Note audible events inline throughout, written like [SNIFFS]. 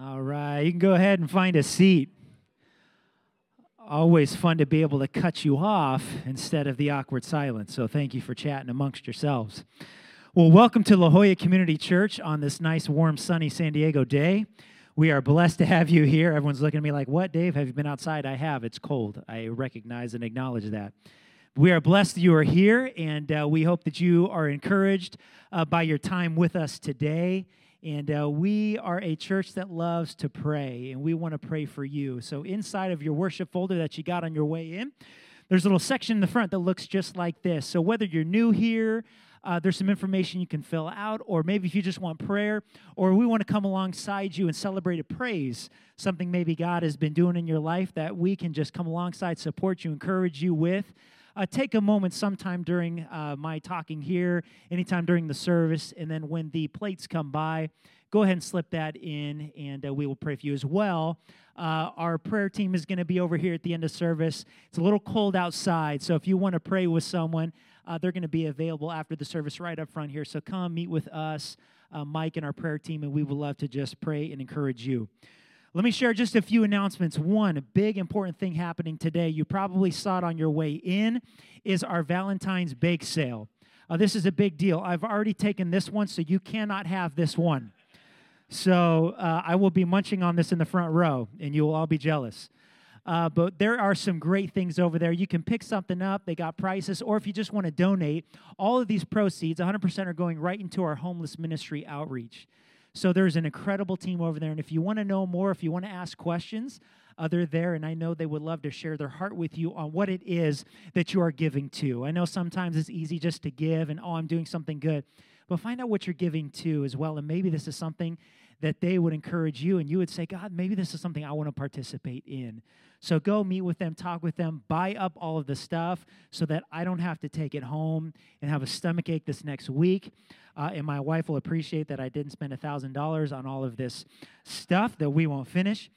All right, you can go ahead and find a seat. Always fun to be able to cut you off instead of the awkward silence. So thank you for chatting amongst yourselves. Well, welcome to La Jolla Community Church on this nice, warm, sunny San Diego day. We are blessed to have you here. Everyone's looking at me like, What, Dave? Have you been outside? I have. It's cold. I recognize and acknowledge that. We are blessed that you are here, and uh, we hope that you are encouraged uh, by your time with us today. And uh, we are a church that loves to pray, and we want to pray for you. So, inside of your worship folder that you got on your way in, there's a little section in the front that looks just like this. So, whether you're new here, uh, there's some information you can fill out, or maybe if you just want prayer, or we want to come alongside you and celebrate a praise, something maybe God has been doing in your life that we can just come alongside, support you, encourage you with uh, take a moment sometime during uh, my talking here, anytime during the service, and then when the plates come by, go ahead and slip that in, and uh, we will pray for you as well. Uh, our prayer team is going to be over here at the end of service. It's a little cold outside, so if you want to pray with someone, uh, they're going to be available after the service right up front here. So come meet with us, uh, Mike, and our prayer team, and we would love to just pray and encourage you. Let me share just a few announcements. One big important thing happening today, you probably saw it on your way in, is our Valentine's bake sale. Uh, this is a big deal. I've already taken this one, so you cannot have this one. So uh, I will be munching on this in the front row, and you will all be jealous. Uh, but there are some great things over there. You can pick something up, they got prices, or if you just want to donate, all of these proceeds, 100% are going right into our homeless ministry outreach. So there's an incredible team over there. And if you want to know more, if you want to ask questions, uh, they're there, and I know they would love to share their heart with you on what it is that you are giving to. I know sometimes it's easy just to give and, oh, I'm doing something good, but find out what you're giving to as well. And maybe this is something that they would encourage you, and you would say, God, maybe this is something I want to participate in. So go meet with them, talk with them, buy up all of the stuff so that I don't have to take it home and have a stomach ache this next week. Uh, and my wife will appreciate that I didn't spend $1,000 on all of this stuff that we won't finish.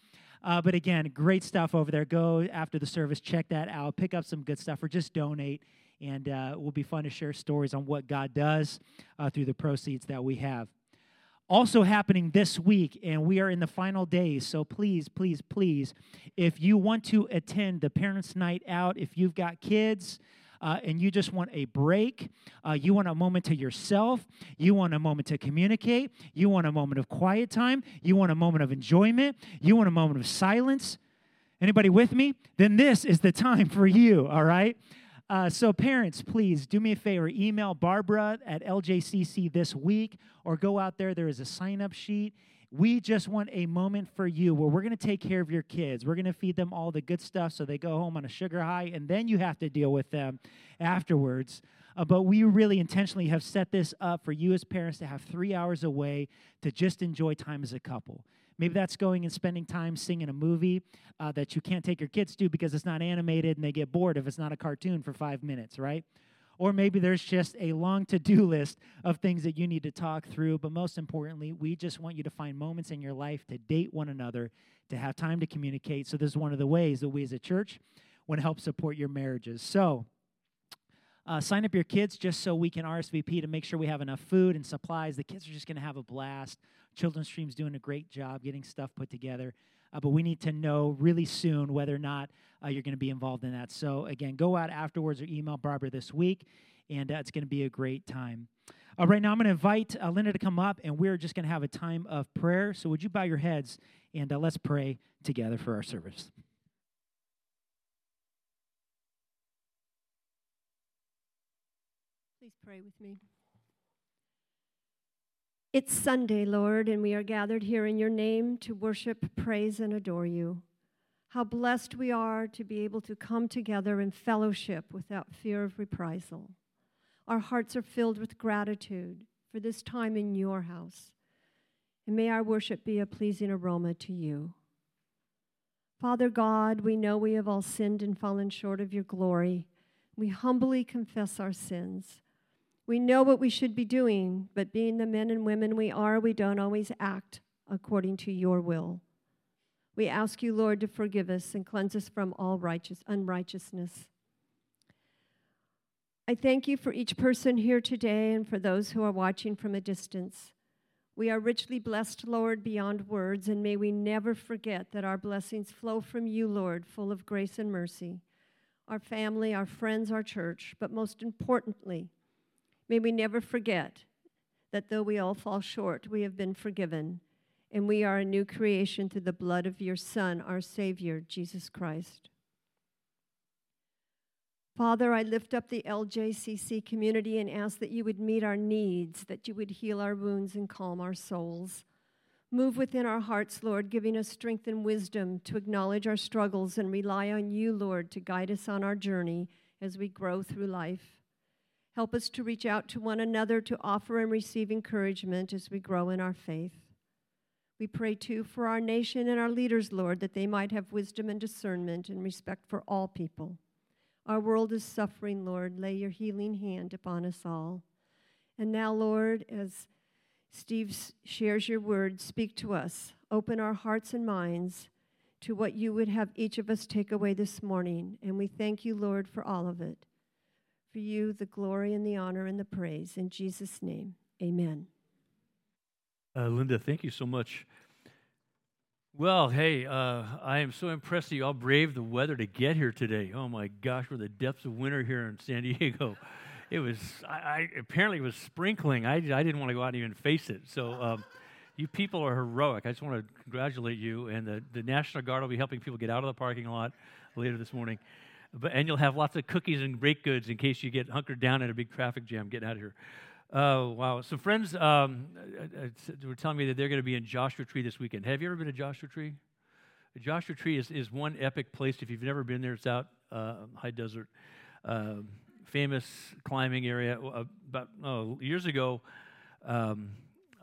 Uh, but again, great stuff over there. Go after the service, check that out, pick up some good stuff, or just donate. And uh, it will be fun to share stories on what God does uh, through the proceeds that we have also happening this week, and we are in the final days. So please, please, please, if you want to attend the Parents' Night Out, if you've got kids, uh, and you just want a break, uh, you want a moment to yourself, you want a moment to communicate, you want a moment of quiet time, you want a moment of enjoyment, you want a moment of silence. Anybody with me? Then this is the time for you, all right? Uh, so, parents, please do me a favor. Email Barbara at LJCC this week or go out there. There is a sign up sheet. We just want a moment for you where we're going to take care of your kids. We're going to feed them all the good stuff so they go home on a sugar high, and then you have to deal with them afterwards. Uh, but we really intentionally have set this up for you as parents to have three hours away to just enjoy time as a couple. Maybe that's going and spending time singing a movie uh, that you can't take your kids to because it's not animated and they get bored if it's not a cartoon for five minutes, right? Or maybe there's just a long to do [LAUGHS] list of things that you need to talk through. But most importantly, we just want you to find moments in your life to date one another, to have time to communicate. So, this is one of the ways that we as a church want to help support your marriages. So, uh, sign up your kids just so we can RSVP to make sure we have enough food and supplies. The kids are just going to have a blast. Children's Stream's doing a great job getting stuff put together. Uh, but we need to know really soon whether or not uh, you're going to be involved in that. So, again, go out afterwards or email Barbara this week, and uh, it's going to be a great time. Uh, right now, I'm going to invite uh, Linda to come up, and we're just going to have a time of prayer. So, would you bow your heads and uh, let's pray together for our service? Pray with me. It's Sunday, Lord, and we are gathered here in your name to worship, praise, and adore you. How blessed we are to be able to come together in fellowship without fear of reprisal. Our hearts are filled with gratitude for this time in your house. and may our worship be a pleasing aroma to you. Father God, we know we have all sinned and fallen short of your glory. We humbly confess our sins. We know what we should be doing, but being the men and women we are, we don't always act according to your will. We ask you, Lord, to forgive us and cleanse us from all righteous unrighteousness. I thank you for each person here today and for those who are watching from a distance. We are richly blessed, Lord, beyond words, and may we never forget that our blessings flow from you, Lord, full of grace and mercy. Our family, our friends, our church, but most importantly, may we never forget that though we all fall short, we have been forgiven, and we are a new creation through the blood of your Son, our Savior, Jesus Christ. Father, I lift up the LJCC community and ask that you would meet our needs, that you would heal our wounds and calm our souls. Move within our hearts, Lord, giving us strength and wisdom to acknowledge our struggles and rely on you, Lord, to guide us on our journey as we grow through life. Help us to reach out to one another to offer and receive encouragement as we grow in our faith. We pray too for our nation and our leaders, Lord, that they might have wisdom and discernment and respect for all people. Our world is suffering, Lord. Lay your healing hand upon us all. And now, Lord, as Steve shares your word, speak to us. Open our hearts and minds to what you would have each of us take away this morning. And we thank you, Lord, for all of it. For you, the glory and the honor and the praise. In Jesus' name, amen. Uh, Linda, thank you so much well, hey, uh, I am so impressed that you all braved the weather to get here today. Oh my gosh, we're in the depths of winter here in San [LAUGHS] Diego. It was, I, I apparently it was sprinkling. I, I didn't want to go out and even face it. So, um, you people are heroic. I just want to congratulate you. And the, the National Guard will be helping people get out of the parking lot later this morning. But, and you'll have lots of cookies and baked goods in case you get hunkered down in a big traffic jam getting out of here. Oh, wow. Some friends um, uh, uh, were telling me that they're going to be in Joshua Tree this weekend. Have you ever been to Joshua Tree? Joshua Tree is, is one epic place. If you've never been there, it's out uh, high desert. Uh, famous climbing area. About oh, years ago, um,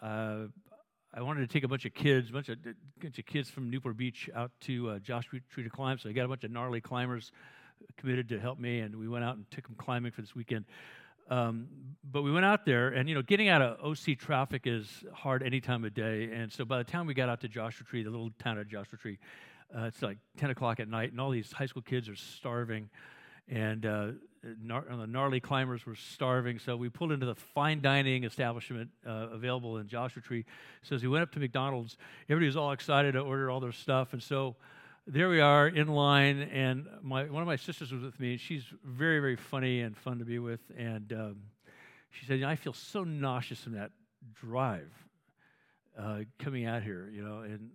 uh, I wanted to take a bunch of kids, a bunch of, bunch of kids from Newport Beach out to uh, Joshua Tree to climb. So I got a bunch of gnarly climbers committed to help me, and we went out and took them climbing for this weekend. Um, but we went out there, and you know, getting out of OC traffic is hard any time of day. And so by the time we got out to Joshua Tree, the little town of Joshua Tree, uh, it's like 10 o'clock at night, and all these high school kids are starving, and uh, gnar- the gnarly climbers were starving. So we pulled into the fine dining establishment uh, available in Joshua Tree. So as we went up to McDonald's, everybody was all excited to order all their stuff, and so there we are in line, and my, one of my sisters was with me. And She's very, very funny and fun to be with. And um, she said, I feel so nauseous from that drive uh, coming out here, you know. And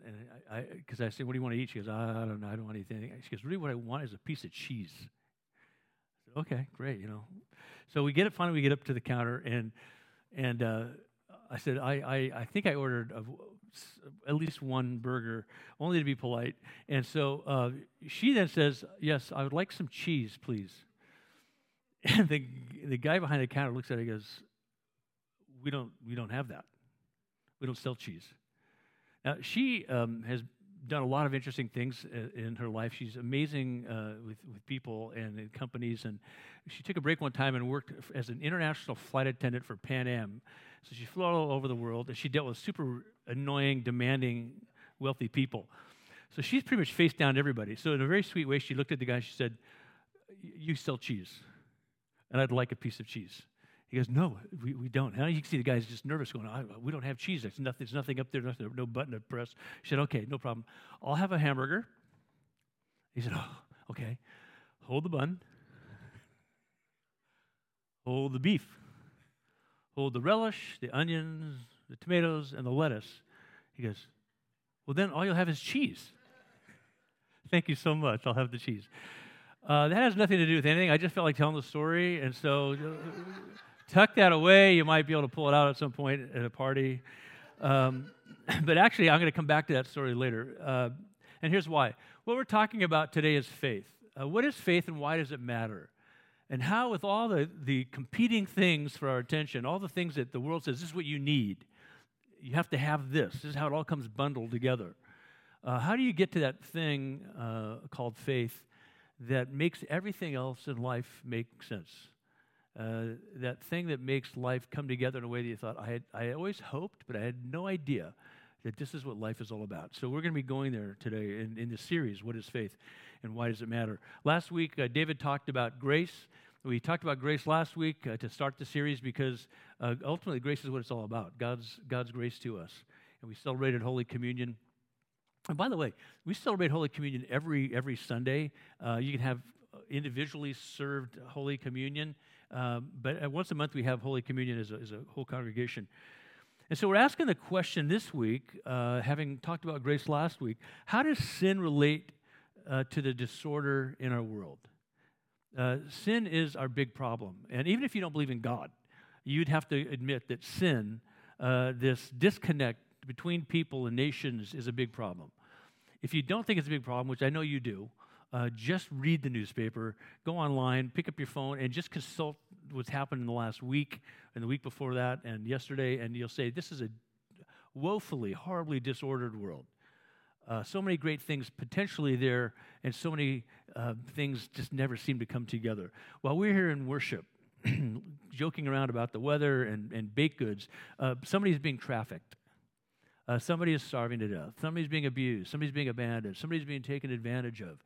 because I, I, I said, What do you want to eat? She goes, I, I don't know. I don't want anything. She goes, Really, what I want is a piece of cheese. I said, Okay, great, you know. So we get it, finally, we get up to the counter, and, and uh, I said, I, I, I think I ordered a at least one burger, only to be polite. And so uh, she then says, Yes, I would like some cheese, please. [LAUGHS] And the, the guy behind the counter looks at it and goes, we don't, we don't have that. We don't sell cheese. Now, she um, has done a lot of interesting things uh, in her life. She's amazing uh, with, with people and in companies. And she took a break one time and worked as an international flight attendant for Pan Am. So she flew all over the world and she dealt with super annoying, demanding, wealthy people. So she's pretty much faced down everybody. So in a very sweet way, she looked at the guy and she said, You sell cheese, and I'd like a piece of cheese. He goes, No, we, we don't. And you can see the guy's just nervous going, We don't have cheese. There's nothing, there's nothing up there, nothing, no button to press. She said, Okay, no problem. I'll have a hamburger. He said, Oh, okay. Hold the bun, hold the beef, hold the relish, the onions, the tomatoes, and the lettuce. He goes, Well, then all you'll have is cheese. [LAUGHS] Thank you so much. I'll have the cheese. Uh, that has nothing to do with anything. I just felt like telling the story. And so uh, tuck that away. You might be able to pull it out at some point at a party. Um, [COUGHS] but actually, I'm going to come back to that story later. Uh, and here's why. What we're talking about today is faith. Uh, what is faith and why does it matter? And how, with all the, the competing things for our attention, all the things that the world says, this is what you need, you have to have this. This is how it all comes bundled together. Uh, how do you get to that thing uh, called faith that makes everything else in life make sense? Uh, that thing that makes life come together in a way that you thought, I, had, I always hoped, but I had no idea that this is what life is all about. So we're going to be going there today in, in this series, What is Faith and Why Does It Matter? Last week, uh, David talked about grace. We talked about grace last week uh, to start the series because uh, ultimately grace is what it's all about God's, God's grace to us. And we celebrated Holy Communion. And by the way, we celebrate Holy Communion every, every Sunday. Uh, you can have individually served Holy Communion, um, but once a month we have Holy Communion as a, as a whole congregation. And so we're asking the question this week, uh, having talked about grace last week, how does sin relate uh, to the disorder in our world? Uh, sin is our big problem. And even if you don't believe in God, you'd have to admit that sin, uh, this disconnect between people and nations, is a big problem. If you don't think it's a big problem, which I know you do, uh, just read the newspaper, go online, pick up your phone, and just consult what's happened in the last week and the week before that and yesterday, and you'll say, This is a woefully, horribly disordered world. Uh, so many great things potentially there, and so many uh, things just never seem to come together. While we're here in worship, [CLEARS THROAT] joking around about the weather and, and baked goods, uh, somebody's being trafficked. Uh, somebody is starving to death. Somebody's being abused. Somebody's being abandoned. Somebody's being taken advantage of.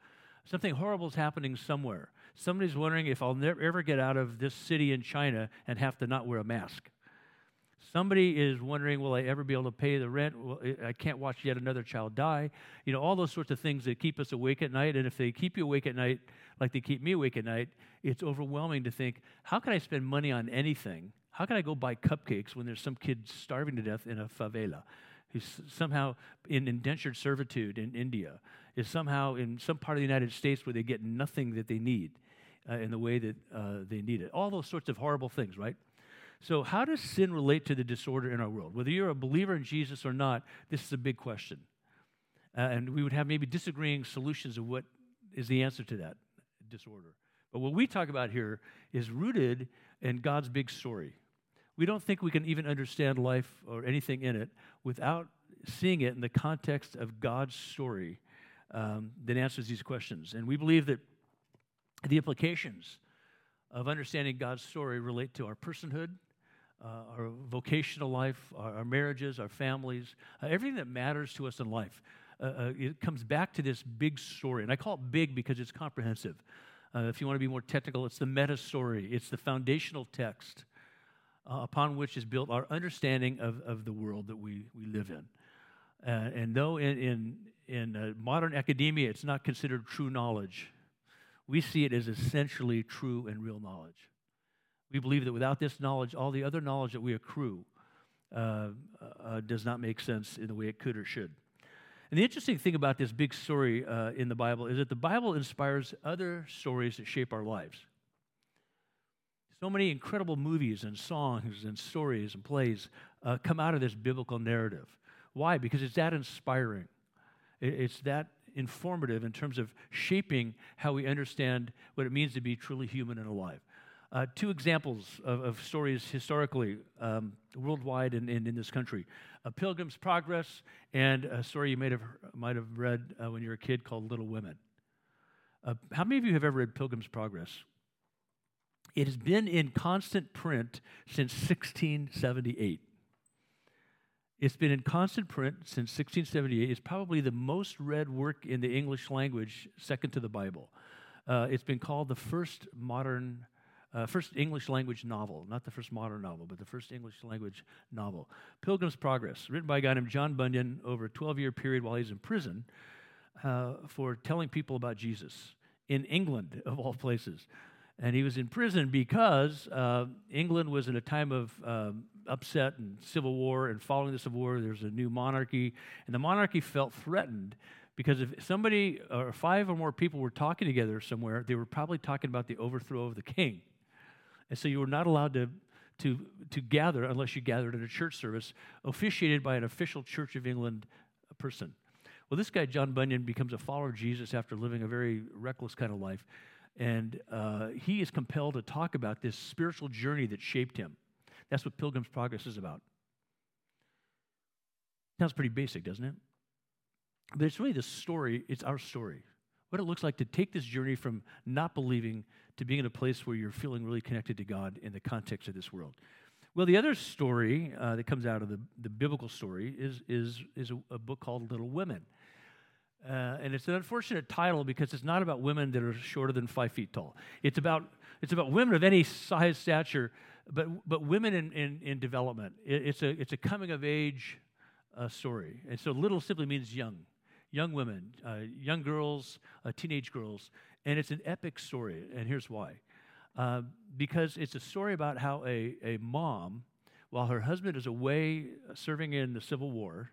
Something horrible is happening somewhere. Somebody's wondering if I'll never ever get out of this city in China and have to not wear a mask. Somebody is wondering, will I ever be able to pay the rent? Well, I can't watch yet another child die. You know, all those sorts of things that keep us awake at night. And if they keep you awake at night, like they keep me awake at night, it's overwhelming to think, how can I spend money on anything? How can I go buy cupcakes when there's some kid starving to death in a favela? who's somehow in indentured servitude in India, is somehow in some part of the United States where they get nothing that they need uh, in the way that uh, they need it. All those sorts of horrible things, right? So, how does sin relate to the disorder in our world? Whether you're a believer in Jesus or not, this is a big question. Uh, and we would have maybe disagreeing solutions of what is the answer to that disorder. But what we talk about here is rooted in God's big story. We don't think we can even understand life or anything in it without seeing it in the context of God's story um, that answers these questions. And we believe that the implications of understanding God's story relate to our personhood, uh, our vocational life, our, our, marriages, our families, uh, everything that matters to us in life. Uh, uh it comes back to this big story. And I call it big because it's comprehensive. Uh, if you want to be more technical, it's the meta story, it's the foundational text uh, upon which is built our understanding of, of the world that we, we live in. And though in, in, in modern academia it's not considered true knowledge, we see it as essentially true and real knowledge. We believe that without this knowledge, all the other knowledge that we accrue uh, uh, does not make sense in the way it could or should. And the interesting thing about this big story uh, in the Bible is that the Bible inspires other stories that shape our lives. So many incredible movies and songs and stories and plays uh, come out of this biblical narrative. Why? Because it's that inspiring. It's that informative in terms of shaping how we understand what it means to be truly human and alive. Uh, two examples of, of stories historically, um, worldwide and, and, in this country A Pilgrim's Progress and a story you have, might have read uh, when you were a kid called Little Women. Uh, how many of you have ever read Pilgrim's Progress? It has been in constant print since 1678. It's been in constant print since 1678. It's probably the most read work in the English language, second to the Bible. Uh, it's been called the first modern, uh, first English language novel, not the first modern novel, but the first English language novel. Pilgrim's Progress, written by a guy named John Bunyan over a 12 year period while he's in prison uh, for telling people about Jesus in England, [LAUGHS] of all places. And he was in prison because uh, England was in a time of um, upset and civil war. And following the civil war, there's a new monarchy. And the monarchy felt threatened because if somebody or five or more people were talking together somewhere, they were probably talking about the overthrow of the king. And so you were not allowed to, to, to gather unless you gathered at a church service officiated by an official Church of England person. Well, this guy, John Bunyan, becomes a follower of Jesus after living a very reckless kind of life. And uh, he is compelled to talk about this spiritual journey that shaped him. That's what Pilgrim's Progress is about. Sounds pretty basic, doesn't it? But it's really the story, it's our story. What it looks like to take this journey from not believing to being in a place where you're feeling really connected to God in the context of this world. Well, the other story uh, that comes out of the, the biblical story is, is, is a, a book called Little Women. Uh, and it's an unfortunate title because it's not about women that are shorter than five feet tall. It's about, it's about women of any size, stature, but, but women in, in, in development. It, it's, a, it's a coming of age uh, story. And so little simply means young, young women, uh, young girls, uh, teenage girls. And it's an epic story. And here's why uh, because it's a story about how a, a mom, while her husband is away serving in the Civil War,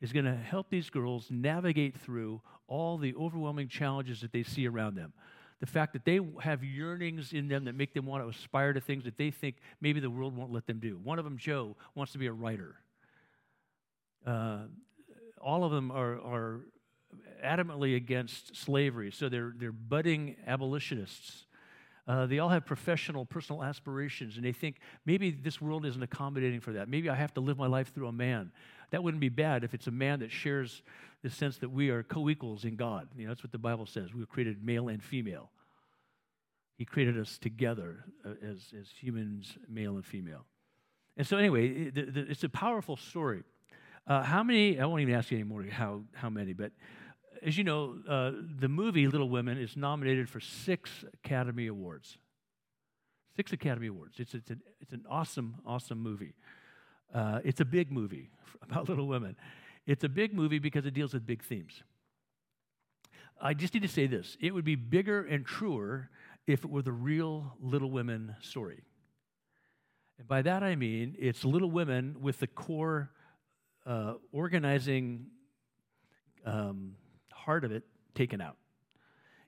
is going to help these girls navigate through all the overwhelming challenges that they see around them. The fact that they have yearnings in them that make them want to aspire to things that they think maybe the world won't let them do. One of them, Jo, wants to be a writer. Uh, all of them are, are adamantly against slavery, so they're, they're budding abolitionists. Uh, they all have professional, personal aspirations, and they think maybe this world isn't accommodating for that. Maybe I have to live my life through a man. That wouldn't be bad if it's a man that shares the sense that we are co equals in God. You know, that's what the Bible says. We were created male and female. He created us together uh, as, as humans, male and female. And so, anyway, it, it's a powerful story. Uh, how many, I won't even ask you anymore how, how many, but as you know, uh, the movie Little Women is nominated for six Academy Awards. Six Academy Awards. It's, it's, an, it's an awesome, awesome movie. Uh, it's a big movie [LAUGHS] about Little Women. It's a big movie because it deals with big themes. I just need to say this it would be bigger and truer if it were the real Little Women story. And by that I mean it's Little Women with the core uh, organizing um, heart of it taken out.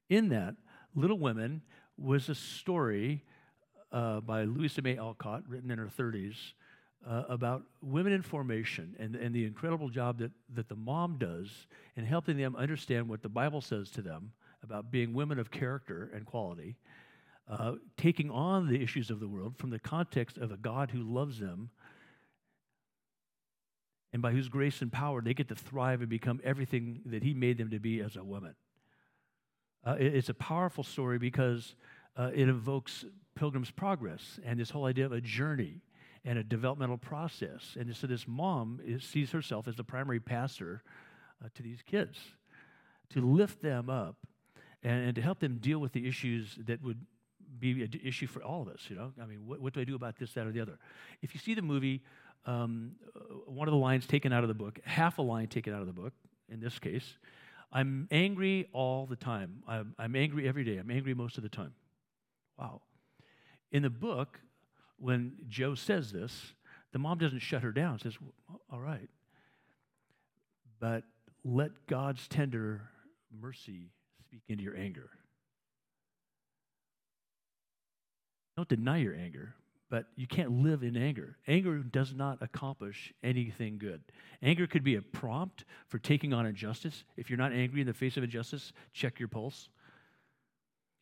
In that, Little Women was a story uh, by Louisa May Alcott, written in her 30s, uh, about women in formation and, and the incredible job that, that the mom does in helping them understand what the Bible says to them about being women of character and quality, uh, taking on the issues of the world from the context of a God who loves them and by whose grace and power they get to thrive and become everything that He made them to be as a woman. Uh, it, it's a powerful story because uh, it evokes Pilgrim's Progress and this whole idea of a journey and a developmental process. And so this mom is, sees herself as the primary pastor uh, to these kids to lift them up and, and, to help them deal with the issues that would be an issue for all of us. You know, I mean, what, what do I do about this, that, or the other? If you see the movie, um, uh, one of the lines taken out of the book, half a line taken out of the book, in this case, I'm angry all the time. I'm, I'm angry every day. I'm angry most of the time. Wow. In the book, when Jo says this, the mom doesn't shut her down, says, All right. But let God's tender mercy speak into your anger. Don't deny your anger, but you can't live in anger. Anger does not accomplish anything good. Anger could be a prompt for taking on injustice. If you're not angry in the face of injustice, check your pulse.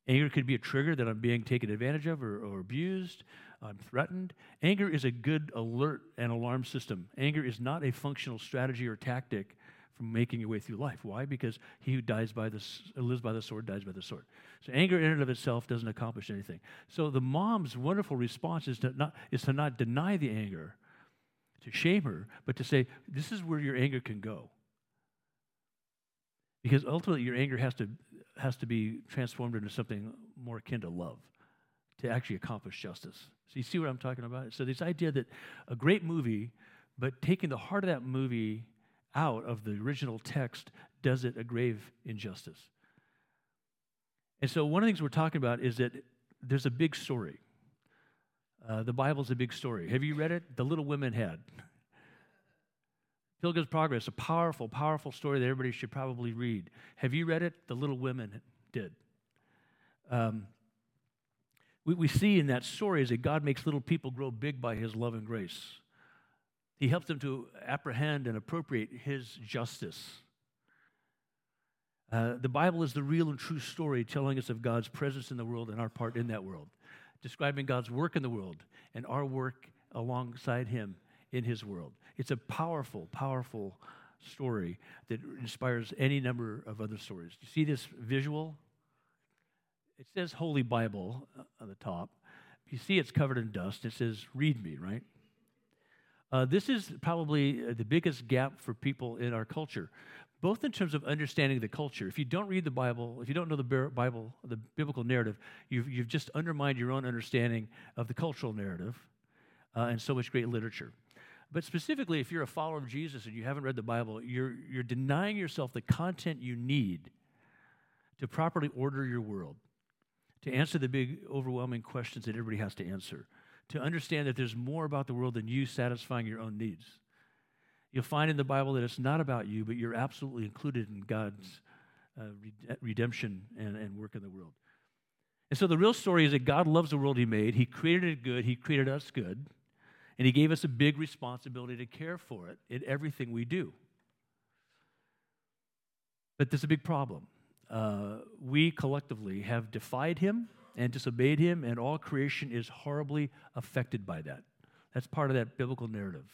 Anger could be a trigger that I'm being taken advantage of or, or abused. I'm threatened. Anger is a good alert and alarm system. Anger is not a functional strategy or tactic for making your way through life. Why? Because he who dies by the, lives by the sword dies by the sword. So anger in and of itself doesn't accomplish anything. So the mom's wonderful response is to not, is to not deny the anger, to shame her, but to say, this is where your anger can go. Because ultimately your anger has to, has to be transformed into something more akin to love to actually accomplish justice. So you see what I'm talking about? So this idea that a great movie, but taking the heart of that movie out of the original text does it a grave injustice. And so one of the things we're talking about is that there's a big story. Uh, the Bible's a big story. Have you read it? The Little Women had. Pilgrim's Progress, a powerful, powerful story that everybody should probably read. Have you read it? The Little Women did. Um, we, we see in that story is that God makes little people grow big by his love and grace. He helps them to apprehend and appropriate his justice. Uh, the Bible is the real and true story telling us of God's presence in the world and our part in that world, describing God's work in the world and our work alongside him in his world. It's a powerful, powerful story that inspires any number of other stories. You see this visual? It says Holy Bible uh, on the top. You see it's covered in dust. It says, Read me, right? Uh, this is probably uh, the biggest gap for people in our culture, both in terms of understanding the culture. If you don't read the Bible, if you don't know the Bible, the biblical narrative, you've, you've just undermined your own understanding of the cultural narrative uh, and so much great literature. But specifically, if you're a follower of Jesus and you haven't read the Bible, you're, you're denying yourself the content you need to properly order your world, to answer the big, overwhelming questions that everybody has to answer, to understand that there's more about the world than you satisfying your own needs. You'll find in the Bible that it's not about you, but you're absolutely included in God's uh, redemption and, and work in the world. And so the real story is that God loves the world He made. He created it good, He created us good. And He gave us a big responsibility to care for it in everything we do. But there's a big problem. Uh, we collectively have defied Him and disobeyed Him, and all creation is horribly affected by that. That's part of that biblical narrative.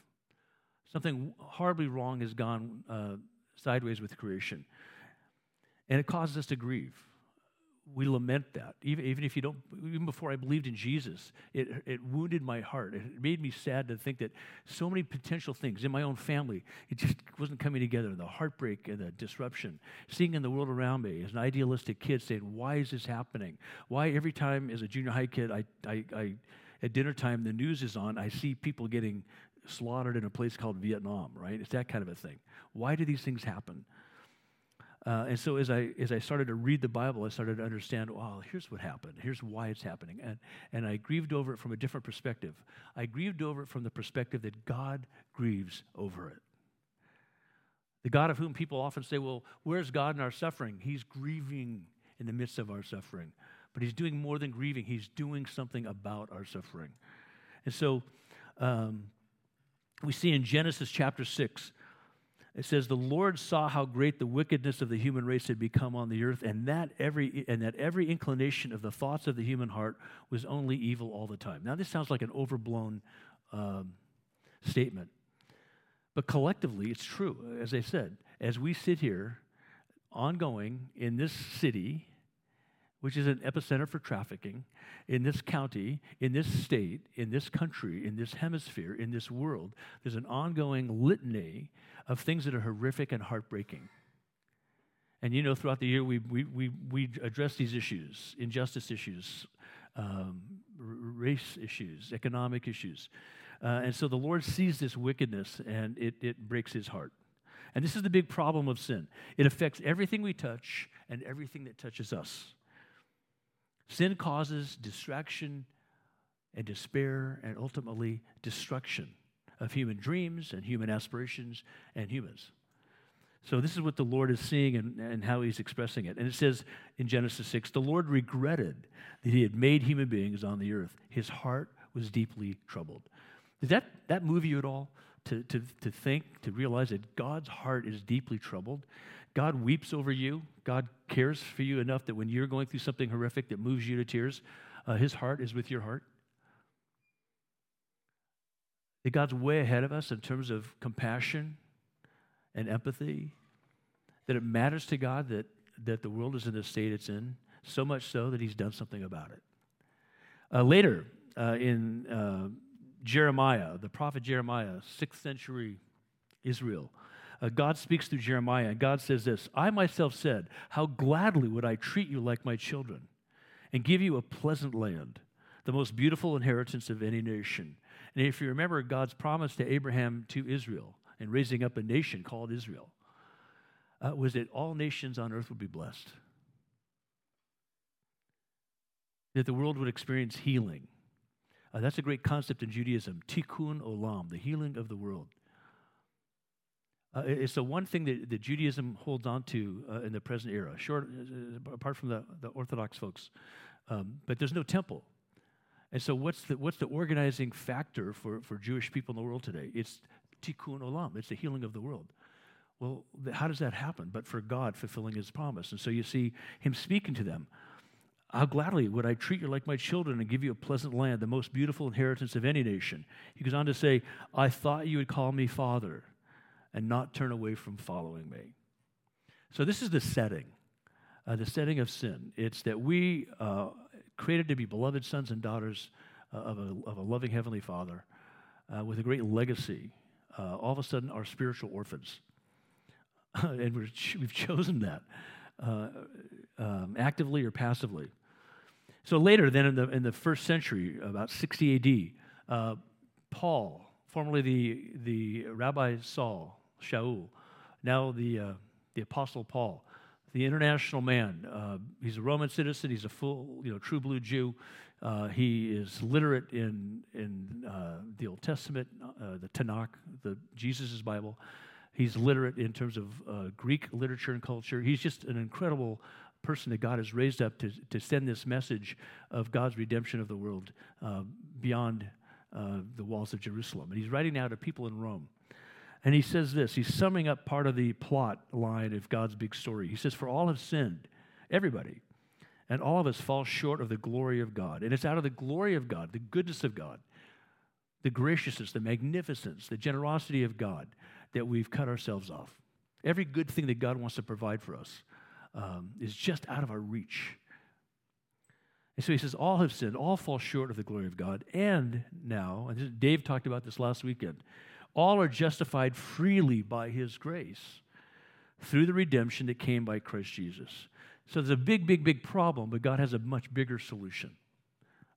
Something horribly wrong has gone uh, sideways with creation, and it causes us to grieve we lament that. Even, even if you don't, even before I believed in Jesus, it, it wounded my heart. It made me sad to think that so many potential things in my own family, it just wasn't coming together. The heartbreak and the disruption. Seeing in the world around me as an idealistic kid saying, Why is this happening? Why every time as a junior high kid, I, I, I at dinner time, the news is on, I see people getting slaughtered in a place called Vietnam, right? It's that kind of a thing. Why do these things happen? Uh, and so as I, as I started to read the Bible, I started to understand, oh, here's what happened. Here's why it's happening. And, and I grieved over it from a different perspective. I grieved over it from the perspective that God grieves over it. The God of whom people often say, well, where's God in our suffering? He's grieving in the midst of our suffering. But he's doing more than grieving, he's doing something about our suffering. And so um, we see in Genesis chapter 6, it says the lord saw how great the wickedness of the human race had become on the earth and that every and that every inclination of the thoughts of the human heart was only evil all the time. Now this sounds like an overblown um, statement but collectively it's true. As i said as we sit here ongoing in this city which is an epicenter for trafficking in this county, in this state, in this country, in this hemisphere, in this world. There's an ongoing litany of things that are horrific and heartbreaking. And you know, throughout the year, we, we, we, we address these issues injustice issues, um, race issues, economic issues. Uh, and so the Lord sees this wickedness and it, it breaks his heart. And this is the big problem of sin it affects everything we touch and everything that touches us. Sin causes distraction and despair and ultimately destruction of human dreams and human aspirations and humans. So, this is what the Lord is seeing and, and how he's expressing it. And it says in Genesis 6 the Lord regretted that he had made human beings on the earth. His heart was deeply troubled. Does that, that move you at all? To, to, to think, to realize that God's heart is deeply troubled? God weeps over you. God cares for you enough that when you're going through something horrific that moves you to tears, uh, his heart is with your heart. That God's way ahead of us in terms of compassion and empathy. That it matters to God that, that the world is in the state it's in, so much so that he's done something about it. Uh, later uh, in uh, Jeremiah, the prophet Jeremiah, sixth century Israel, uh, God speaks through Jeremiah, and God says this I myself said, How gladly would I treat you like my children and give you a pleasant land, the most beautiful inheritance of any nation. And if you remember God's promise to Abraham to Israel and raising up a nation called Israel, uh, was that all nations on earth would be blessed, that the world would experience healing. Uh, that's a great concept in Judaism, tikkun olam, the healing of the world. Uh, it's the one thing that, that Judaism holds on to uh, in the present era, short, uh, apart from the, the Orthodox folks. Um, but there's no temple. And so, what's the, what's the organizing factor for, for Jewish people in the world today? It's tikkun olam, it's the healing of the world. Well, how does that happen? But for God fulfilling his promise. And so you see him speaking to them. how gladly would I treat you like my children and give you a pleasant land, the most beautiful inheritance of any nation. He goes on to say, I thought you would call me father and not turn away from following me. So, this is the setting, uh, the setting of sin. It's that we uh, created to be beloved sons and daughters uh, of, a, of a loving Heavenly Father uh, with a great legacy. Uh, all of a sudden, are spiritual orphans. [LAUGHS] and we have chosen that uh, um, actively or passively. So later, then in the, in the first century, about 60 AD, Paul, formerly the, the Rabbi Saul, Shaul, now the, uh, the Apostle Paul, the international man. Uh, he's a Roman citizen. He's a full, you know, true blue Jew. Uh, he is literate in in uh, the Old Testament, uh, the Tanakh, the Jesus' Bible. He's literate in terms of uh, Greek literature and culture. He's just an incredible person that God has raised up to, to send this message of God's redemption of the world uh, beyond the walls of Jerusalem. And he's writing now to people in Rome. And he says this he's summing up part of the plot line of God's big story. He says, For all have sinned, everybody, and all of us fall short of the glory of God. And it's out of the glory of God, the goodness of God, the graciousness, the magnificence, the generosity of God that we've cut ourselves off. Every good thing that God wants to provide for us um, is just out of our reach. And so he says, All have sinned, all fall short of the glory of God. And now, and Dave talked about this last weekend, all are justified freely by his grace through the redemption that came by Christ Jesus. So there's a big, big, big problem, but God has a much bigger solution,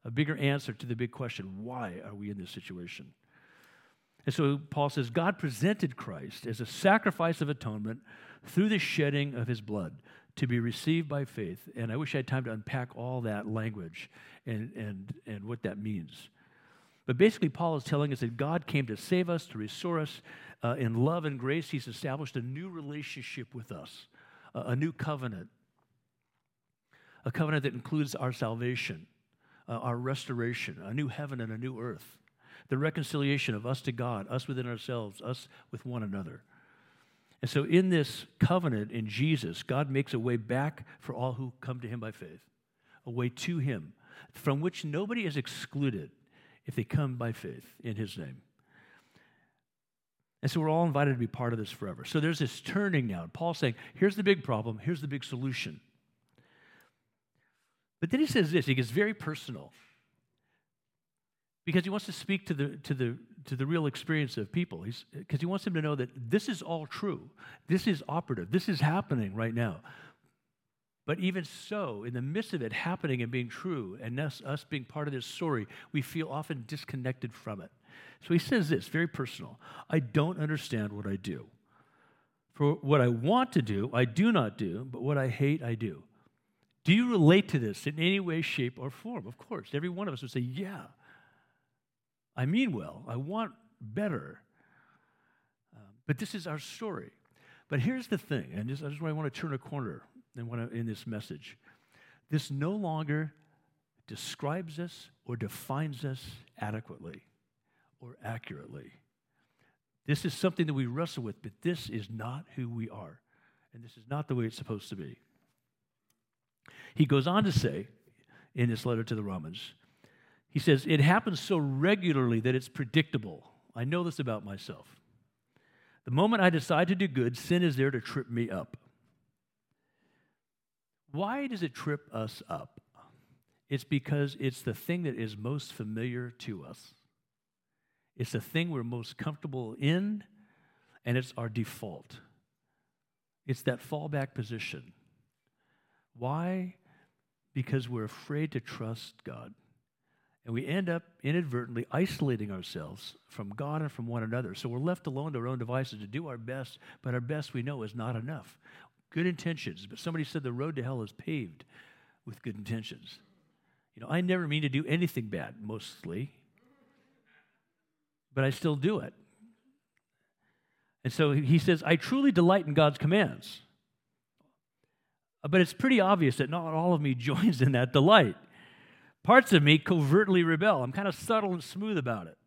a bigger answer to the big question why are we in this situation? And so Paul says God presented Christ as a sacrifice of atonement through the shedding of his blood to be received by faith. And I wish I had time to unpack all that language and, and, and what that means. But basically, Paul is telling us that God came to save us, to restore us. Uh, in love and grace, He's established a new relationship with us, uh, a new covenant, a covenant that includes our salvation, uh, our restoration, a new heaven and a new earth, the reconciliation of us to God, us within ourselves, us with one another. And so, in this covenant in Jesus, God makes a way back for all who come to Him by faith, a way to Him, from which nobody is excluded if they come by faith in his name. And so we're all invited to be part of this forever. So there's this turning now. Paul's saying, here's the big problem, here's the big solution. But then he says this, he gets very personal. Because he wants to speak to the, to the, to the real experience of people. He's because he wants them to know that this is all true. This is operative. This is happening right now. But even so, in the midst of it happening and being true, and us, us being part of this story, we feel often disconnected from it. So he says this very personal I don't understand what I do. For what I want to do, I do not do, but what I hate, I do. Do you relate to this in any way, shape, or form? Of course. Every one of us would say, Yeah. I mean well. I want better. Um, but this is our story. But here's the thing, and this, this is where I want to turn a corner in, this message. This no longer describes us or defines us adequately or accurately. This is something that we wrestle with, but this is not who we are. And this is not the way it's supposed to be. He goes on to say in this letter to the Romans, he says, It happens so regularly that it's predictable. I know this about myself. The moment I decide to do good, sin is there to trip me up. Why does it trip us up? It's because it's the thing that is most familiar to us. It's the thing we're most comfortable in, and it's our default. It's that fallback position. Why? Because we're afraid to trust God. And we end up inadvertently isolating ourselves from God and from one another. So we're left alone to our own devices to do our best, but our best we know is not enough good intentions, but somebody said the road to hell is paved with good intentions. You know, I never mean to do anything bad, mostly, but I still do it. And so he says, I truly delight in God's commands. But it's pretty obvious that not all of me [LAUGHS] joins in that delight. Parts of me covertly rebel. I'm kind of subtle and smooth about it.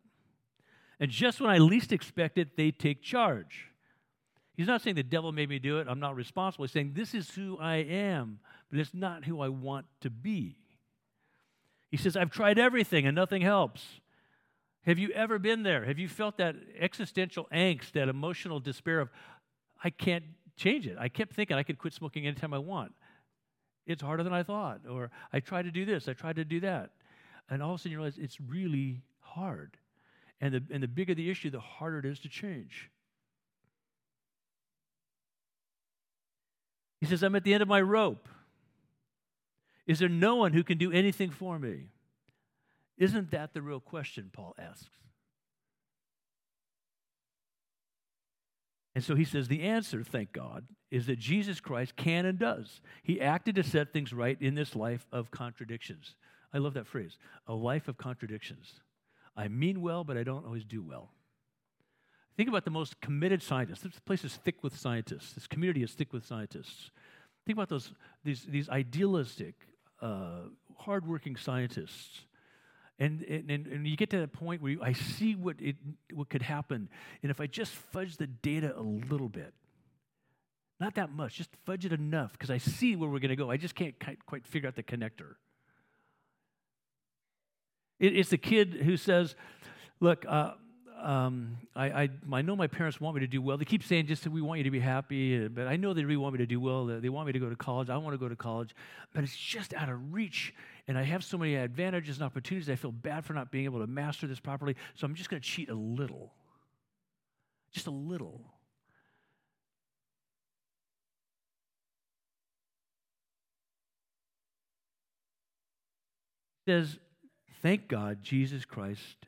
And just when I least expect it, they take charge. He's not saying the devil made me do it, I'm not responsible. He's saying this is who I am, but it's not who I want to be. He says, I've tried everything and nothing helps. Have you ever been there? Have you felt that existential angst, that emotional despair of, I can't change it? I kept thinking I could quit smoking anytime I want. It's harder than I thought. Or I tried to do this, I tried to do that. And all of a sudden you realize it's really hard. And the, and the bigger the issue, the harder it is to change. He says, I'm at the end of my rope. Is there no one who can do anything for me? Isn't that the real question, Paul asks? And so he says the answer, thank God, is that Jesus Christ can and does. He acted to set things right in this life of contradictions. I love that phrase a life of contradictions. I mean well, but I don't always do well. Think about the most committed scientists. This place is thick with scientists. This community is thick with scientists. Think about those these these idealistic, uh, hardworking scientists. And, and, and you get to that point where you, I see what, it, what could happen. And if I just fudge the data a little bit, not that much, just fudge it enough, because I see where we're going to go. I just can't quite figure out the connector. It, it's the kid who says, Look, uh, um, I, I, I, know my parents want me to do well. They keep saying just that we want you to be happy, but I know they really want me to do well. They want me to go to college. I want to go to college, but it's just out of reach. And I have so many advantages and opportunities. I feel bad for not being able to master this properly. So I'm just going to cheat a little. Just a little. says, thank God Jesus Christ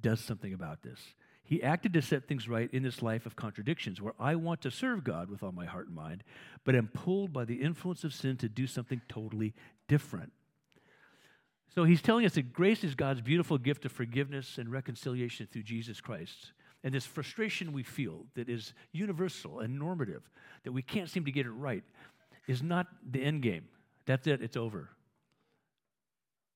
does something about this. He acted to set things right in this life of contradictions where I want to serve God with all my heart and mind, but am pulled by the influence of sin to do something totally different. So he's telling us that grace is God's beautiful gift of forgiveness and reconciliation through Jesus Christ. And this frustration we feel that is universal and normative, that we can't seem to get it right, is not the end game. That's it, it's over.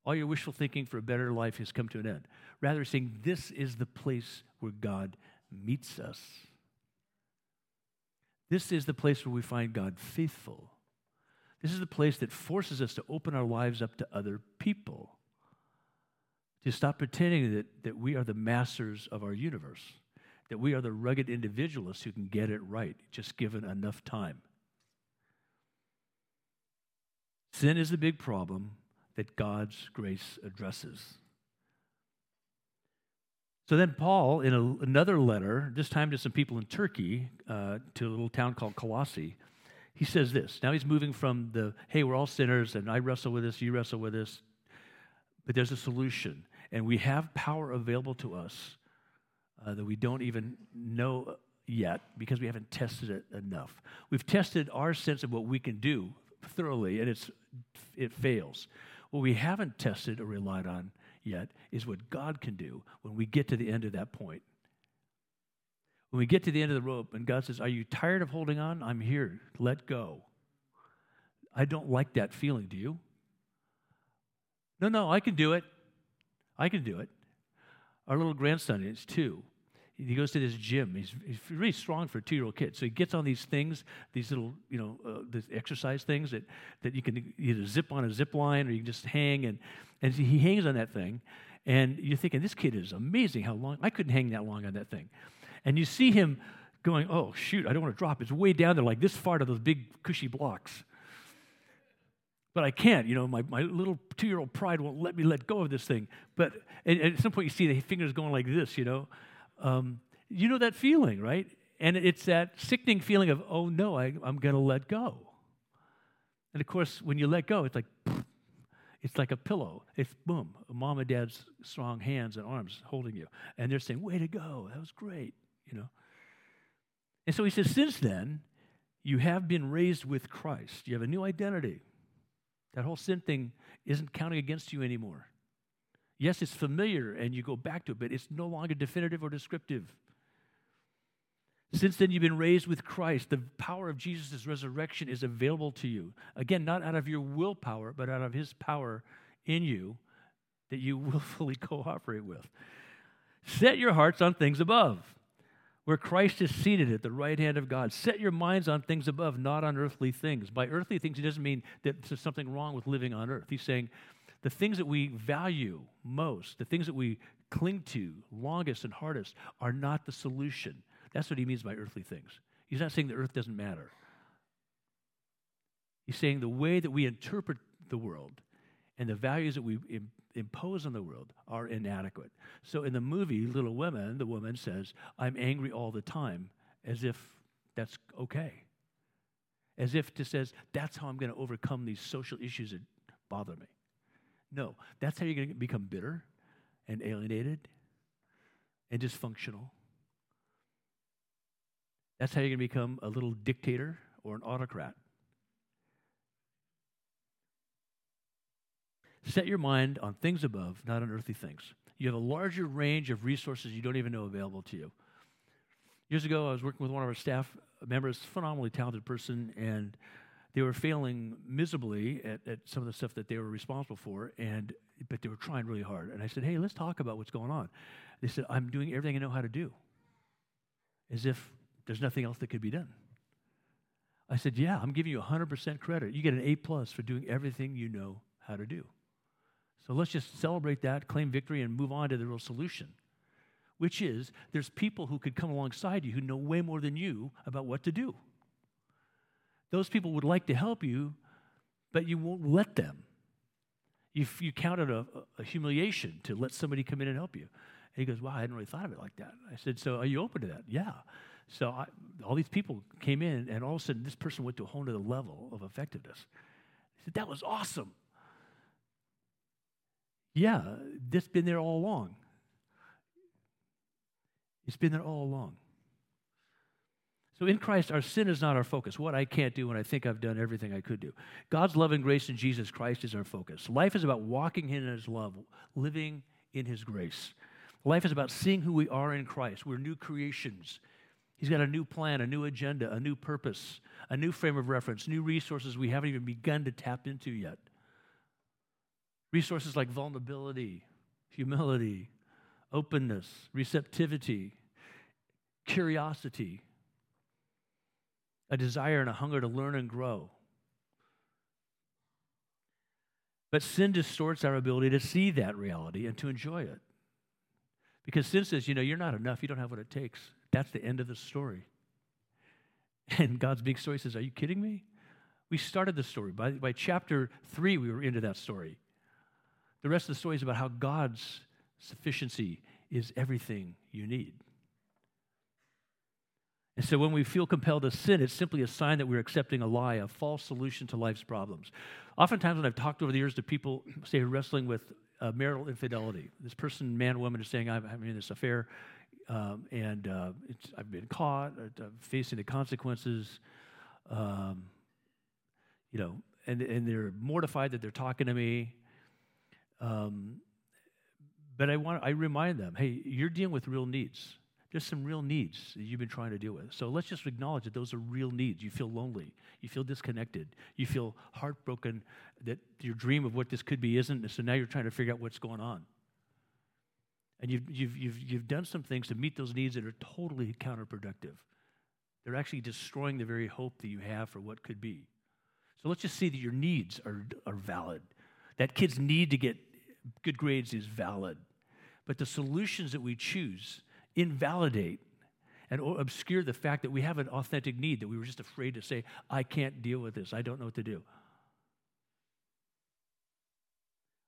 All your wishful thinking for a better life has come to an end. Rather, saying this is the place where God meets us. This is the place where we find God faithful. This is the place that forces us to open our lives up to other people, to stop pretending that, that we are the masters of our universe, that we are the rugged individualists who can get it right, just given enough time. Sin is the big problem that God's grace addresses. So then, Paul, in a, another letter, this time to some people in Turkey, uh, to a little town called Colossae, he says this. Now he's moving from the, hey, we're all sinners, and I wrestle with this, you wrestle with this, but there's a solution. And we have power available to us uh, that we don't even know yet because we haven't tested it enough. We've tested our sense of what we can do thoroughly, and it's, it fails. What we haven't tested or relied on yet is what God can do when we get to the end of that point. When we get to the end of the rope and God says, Are you tired of holding on? I'm here. Let go. I don't like that feeling, do you? No, no, I can do it. I can do it. Our little grandson is two he goes to this gym. He's, he's really strong for a two year old kid. So he gets on these things, these little, you know, uh, these exercise things that, that you can either zip on a zip line or you can just hang. And, and he hangs on that thing. And you're thinking, this kid is amazing how long. I couldn't hang that long on that thing. And you see him going, oh, shoot, I don't want to drop. It's way down there, like this far to those big, cushy blocks. But I can't, you know, my, my little two year old pride won't let me let go of this thing. But at some point, you see the fingers going like this, you know. Um, you know that feeling, right? And it's that sickening feeling of, oh no, I, am going to let go. And of course, when you let go, it's like, [SNIFFS] it's like a pillow. It's boom, mom and dad's strong hands and arms holding you. And they're saying, way to go, that was great, you know. And so he says, since then, you have been raised with Christ. You have a new identity. That whole sin thing isn't counting against you anymore. Yes, it's familiar and you go back to it, but it's no longer definitive or descriptive. Since then, you've been raised with Christ. The power of Jesus' resurrection is available to you. Again, not out of your willpower, but out of his power in you that you [LAUGHS] willfully cooperate with. Set your hearts on things above, where Christ is seated at the right hand of God. Set your minds on things above, not on earthly things. By earthly things, he doesn't mean that there's something wrong with living on earth. He's saying the things that we value most, the things that we cling to longest and hardest, are not the solution. That's what he means by earthly things. He's not saying the earth doesn't matter. He's saying the way that we interpret the world and the values that we Im- impose on the world are inadequate. So in the movie Little Women, the woman says, I'm angry all the time, as if that's okay. As if to says, that's how I'm going to overcome these social issues that bother me. No, that's how you're going to become bitter and alienated and dysfunctional. That's how you're going to become a little dictator or an autocrat. Set your mind on things above, not on earthly things. You have a larger range of resources you don't even know available to you. Years ago, I was working with one of our staff members, phenomenally talented person, and they were failing miserably at, at some of the stuff that they were responsible for, and but they were trying really hard. And I said, "Hey, let's talk about what's going on." They said, "I'm doing everything I know how to do," as if there's nothing else that could be done. I said, "Yeah, I'm giving you 100% credit. You get an A plus for doing everything you know how to do." So let's just celebrate that, claim victory, and move on to the real solution, which is there's people who could come alongside you who know way more than you about what to do. Those people would like to help you, but you won't let them. You, you count it a, a humiliation to let somebody come in and help you. And he goes, Wow, I hadn't really thought of it like that. I said, So are you open to that? Yeah. So I, all these people came in, and all of a sudden, this person went to a whole other level of effectiveness. He said, That was awesome. Yeah, this been there all along. It's been there all along. So in Christ, our sin is not our focus. What I can't do when I think I've done everything I could do. God's love and grace in Jesus Christ is our focus. Life is about walking in His love, living in His grace. Life is about seeing who we are in Christ. We're new creations. He's got a new plan, a new agenda, a new purpose, a new frame of reference, new resources we haven't even begun to tap into yet. Resources like vulnerability, humility, openness, receptivity, curiosity, a desire and a hunger to learn and grow. But sin distorts our ability to see that reality and to enjoy it. Because sin says, you know, you're not enough, you don't have what it takes. That's the end of the story. [LAUGHS] And God's big story says, Are you kidding me? We started the story. By, by chapter three, we were into that story. The rest of the story is about how God's sufficiency is everything you need. And so when we feel compelled to sin, it's simply a sign that we're accepting a lie, a false solution to life's problems. Oftentimes, when I've talked over the years to people, [CLEARS THROAT] say, wrestling with uh, marital infidelity, this person, man, woman, is saying, I'm having this affair, um, and uh, I've been caught, uh, I'm facing the consequences, um, you know, and, and they're mortified that they're talking to me. Um, but I want I remind them, hey, you're dealing with real needs. There's some real needs that you've been trying to deal with. So let's just acknowledge that those are real needs. You feel lonely. You feel disconnected. You feel heartbroken that your dream of what this could be isn't. And so now you're trying to figure out what's going on. And you've, you've, you've, you've done some things to meet those needs that are totally counterproductive. They're actually destroying the very hope that you have for what could be. So let's just see that your needs are, are valid. That kid's need to get good grades is valid. But the solutions that we choose invalidate and obscure the fact that we have an authentic need that we were just afraid to say, I can't deal with this. I don't know what to do.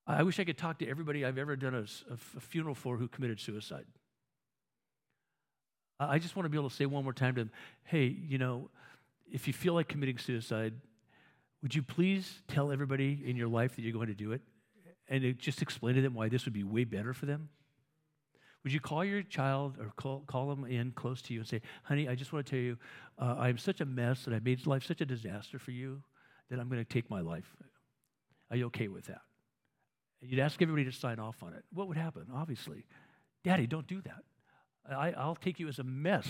I wish I could talk to everybody I've ever done a, a funeral for who committed suicide. I just want to be able to say one more time to them, hey, you know, if you feel like committing suicide, would you please tell everybody in your life that you're going to do it? and just explain to them why this would be way better for them? Would you call your child or call, call them in close to you and say, honey, I just want to tell you, uh, I'm such a mess and I made life such a disaster for you that I'm going to take my life. Are you okay with that? And you'd ask everybody to sign off on it. What would happen? Obviously, Daddy, don't do that. I, I'll take you as a mess.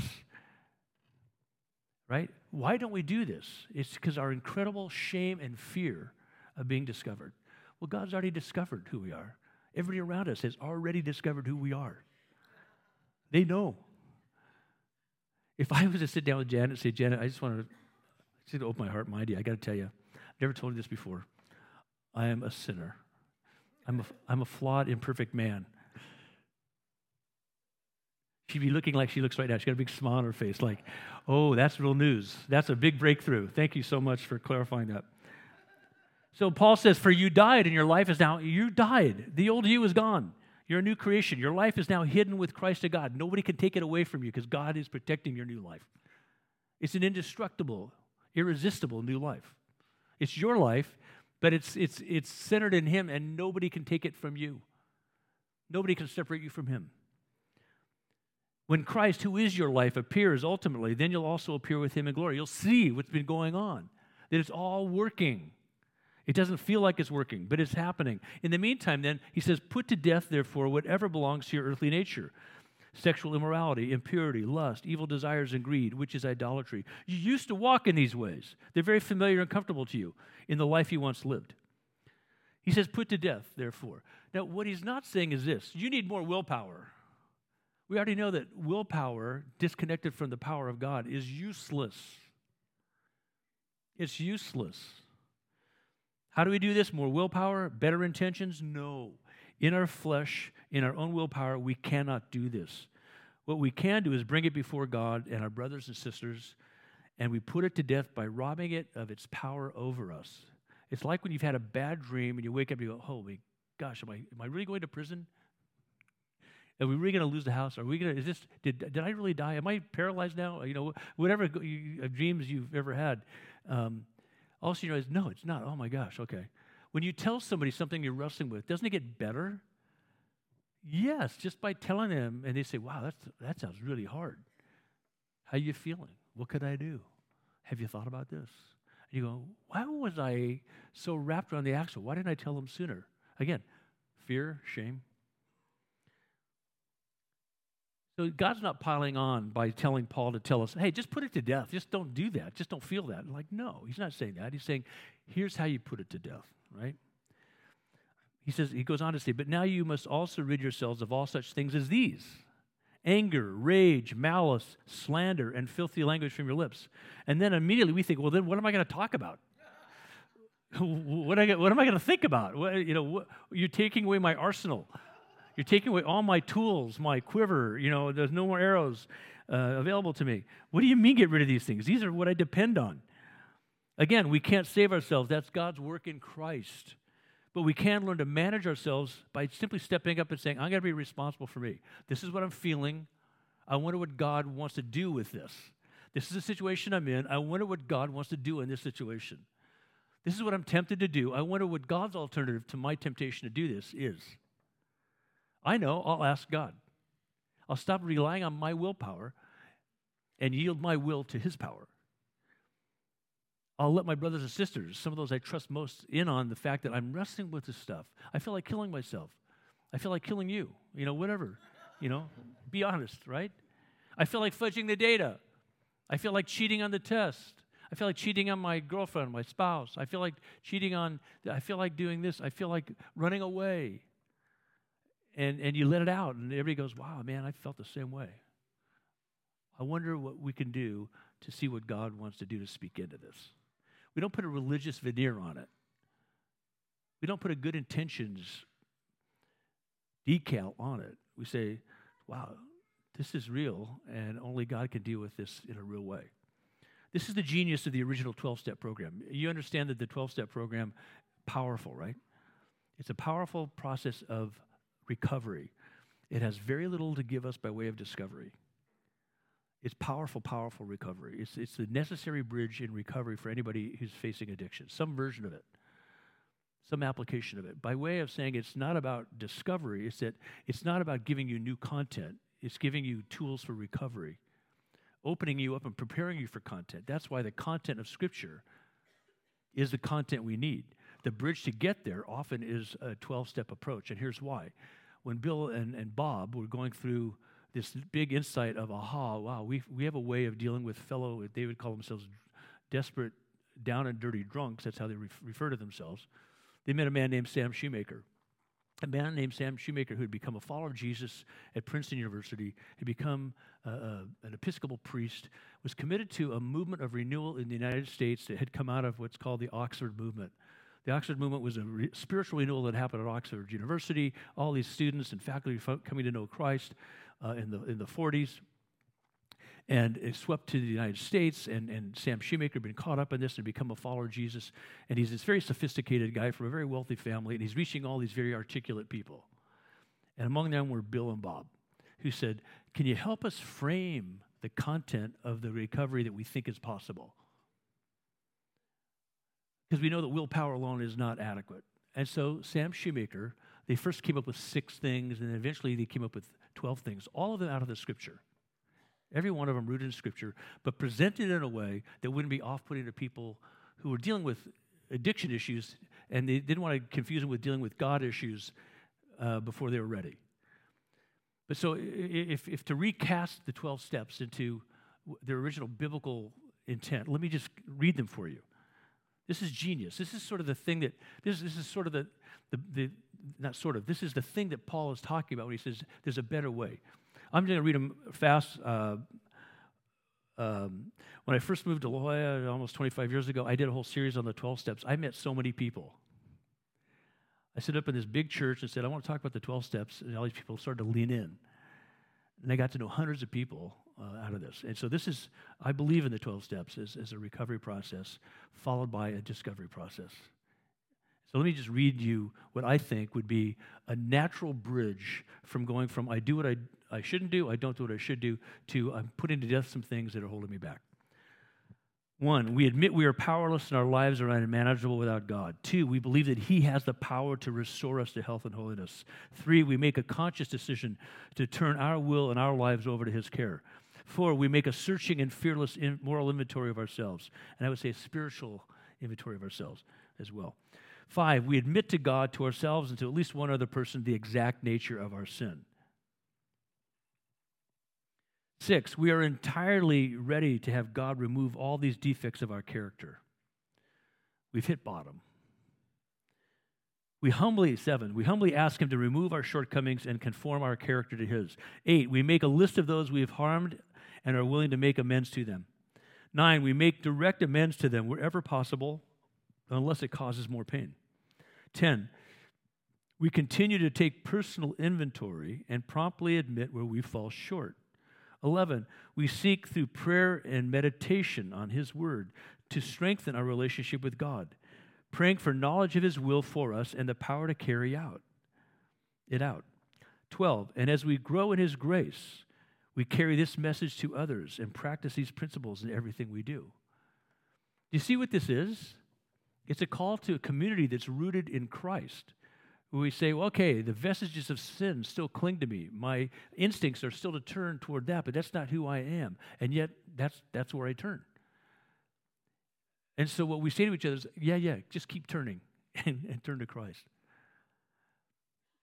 Right? Why don't we do this? It's because our incredible shame and fear of being discovered. Well, God's already discovered who we are. Everybody around us has already discovered who we are. They know. If I was to sit down with Janet and say, Janet, I just want to, just open my heart, mind you, I got to tell you, I've never told you this before. I am a sinner. I'm a, I'm a flawed, imperfect man. She'd be looking like she looks right now. She's got a big smile on her face, like, oh, that's real news. That's a big breakthrough. Thank you so much for clarifying that. So Paul says, For you died, and your life is now, you died. The old you is gone. You're a new creation. Your life is now hidden with Christ to God. Nobody can take it away from you because God is protecting your new life. It's an indestructible, irresistible new life. It's your life, but it's, it's, it's centered in Him, and nobody can take it from you. Nobody can separate you from Him. When Christ, who is your life, appears ultimately, then you'll also appear with Him in glory. You'll see what's been going on, that it's all working. It doesn't feel like it's working, but it's happening. In the meantime, then, he says, Put to death, therefore, whatever belongs to your earthly nature sexual immorality, impurity, lust, evil desires, and greed, which is idolatry. You used to walk in these ways. They're very familiar and comfortable to you in the life you once lived. He says, Put to death, therefore. Now, what he's not saying is this you need more willpower. We already know that willpower, disconnected from the power of God, is useless. It's useless. How do we do this? More willpower? Better intentions? No. In our flesh, in our own willpower, we cannot do this. What we can do is bring it before God and our brothers and sisters, and we put it to death by robbing it of its power over us. It's like when you've had a bad dream and you wake up and you go, Holy gosh, am I, am I really going to prison? Are we really going to lose the house? Are we going to, is this, did, did I really die? Am I paralyzed now? You know, whatever you, dreams you've ever had. Um, all you know no, it's not. Oh my gosh, okay. When you tell somebody something you're wrestling with, doesn't it get better? Yes, just by telling them, and they say, wow, that's, that sounds really hard. How are you feeling? What could I do? Have you thought about this? And you go, why was I so wrapped around the axle? Why didn't I tell them sooner? Again, fear, shame, so God's not piling on by telling Paul to tell us, hey, just put it to death. Just don't do that. Just don't feel that. Like, no, he's not saying that. He's saying, here's how you put it to death, right? He says, he goes on to say, but now you must also rid yourselves of all such things as these anger, rage, malice, slander, and filthy language from your lips. And then immediately we think, well, then what am I going to talk about? [LAUGHS] what, I, what am I going to think about? What, you know, what, you're taking away my arsenal. You're taking away all my tools, my quiver. You know, there's no more arrows uh, available to me. What do you mean get rid of these things? These are what I depend on. Again, we can't save ourselves. That's God's work in Christ. But we can learn to manage ourselves by simply stepping up and saying, I'm going to be responsible for me. This is what I'm feeling. I wonder what God wants to do with this. This is the situation I'm in. I wonder what God wants to do in this situation. This is what I'm tempted to do. I wonder what God's alternative to my temptation to do this is. I know I'll ask God. I'll stop relying on my willpower and yield my will to His power. I'll let my brothers and sisters, some of those I trust most, in on the fact that I'm wrestling with this stuff. I feel like killing myself. I feel like killing you, you know, whatever. You know, be honest, right? I feel like fudging the data. I feel like cheating on the test. I feel like cheating on my girlfriend, my spouse. I feel like cheating on, I feel like doing this. I feel like running away and, and you let it out, and everybody goes, Wow, man, I felt the same way. I wonder what we can do to see what God wants to do to speak into this. We don't put a religious veneer on it, we don't put a good intentions decal on it. We say, Wow, this is real, and only God can deal with this in a real way. This is the genius of the original 12 step program. You understand that the 12 step program, powerful, right? It's a powerful process of recovery. It has very little to give us by way of discovery. It's powerful, powerful recovery. It's, it's the necessary bridge in recovery for anybody who's facing addiction, some version of it, some application of it. By way of saying it's not about discovery, it's that it's not about giving you new content, it's giving you tools for recovery, opening you up and preparing you for content. That's why the content of Scripture is the content we need. The bridge to get there often is a 12 step approach, and here's why. When Bill and, and Bob were going through this big insight of, aha, wow, we, we have a way of dealing with fellow, they would call themselves desperate, down and dirty drunks. That's how they re- refer to themselves. They met a man named Sam Shoemaker. a man named Sam Shoemaker who had become a follower of Jesus at Princeton University, had become an Episcopal priest, was committed to a movement of renewal in the United States that had come out of what's called the Oxford Movement. The Oxford Movement was a re- spiritual renewal that happened at Oxford University. All these students and faculty coming to know Christ uh, in, the, in the 40s. And it swept to the United States, and, and Sam Shoemaker had been caught up in this and become a follower of Jesus. And he's this very sophisticated guy from a very wealthy family, and he's reaching all these very articulate people. And among them were Bill and Bob, who said, Can you help us frame the content of the recovery that we think is possible? Because we know that willpower alone is not adequate. And so Sam Shoemaker, they first came up with six things, and eventually they came up with 12 things, all of them out of the scripture. Every one of them rooted in Scripture, but presented in a way that wouldn't be off putting to people who were dealing with addiction issues and they didn't want to confuse them with dealing with God issues uh, before they were ready. But so, if, if to recast the 12 steps into their original biblical intent, let me just read them for you. This is genius. This is sort of the thing that, this, this is sort of the, the, the, not sort of, this is the thing that Paul is talking about when he says there's a better way. I'm going to read them fast. Uh, um, when I first moved to La Jolla almost 25 years ago, I did a whole series on the 12 steps. I met so many people. I stood up in this big church and said, I want to talk about the 12 steps. And all these people started to lean in. And I got to know hundreds of people uh, out of this. And so, this is, I believe in the 12 steps as, as a recovery process, followed by a discovery process. So let me just read you what I think would be a natural bridge from going from I do what I, I shouldn't do, I don't do what I should do, to I'm putting to death some things that are holding me back. One, we admit we are powerless and our lives are unmanageable without God. Two, we believe that He has the power to restore us to health and holiness. Three, we make a conscious decision to turn our will and our lives over to His care. Four, we make a searching and fearless moral inventory of ourselves. And I would say a spiritual inventory of ourselves as well. Five, we admit to God, to ourselves, and to at least one other person the exact nature of our sin. Six, we are entirely ready to have God remove all these defects of our character. We've hit bottom. We humbly, seven, we humbly ask Him to remove our shortcomings and conform our character to His. Eight, we make a list of those we have harmed and are willing to make amends to them. Nine, we make direct amends to them wherever possible unless it causes more pain. 10. We continue to take personal inventory and promptly admit where we fall short. 11. We seek through prayer and meditation on His Word to strengthen our relationship with God, praying for knowledge of His will for us and the power to carry out it out. 12. And as we grow in His grace, we carry this message to others and practice these principles in everything we do. Do you see what this is? It's a call to a community that's rooted in Christ. We say, well, okay, the vestiges of sin still cling to me. My instincts are still to turn toward that, but that's not who I am. And yet, that's, that's where I turn. And so, what we say to each other is, yeah, yeah, just keep turning [LAUGHS] and, and turn to Christ.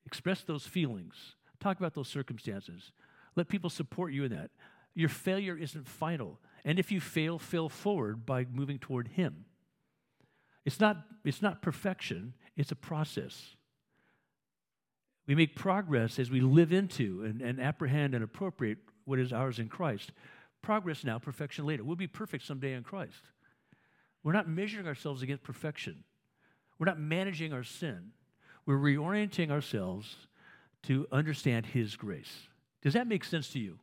Express those feelings, talk about those circumstances. Let people support you in that. Your failure isn't final. And if you fail, fail forward by moving toward Him. It's not, it's not perfection, it's a process. We make progress as we live into and, and apprehend and appropriate what is ours in Christ. Progress now, perfection later. We'll be perfect someday in Christ. We're not measuring ourselves against perfection. We're not managing our sin. We're reorienting ourselves to understand His grace. Does that make sense to you?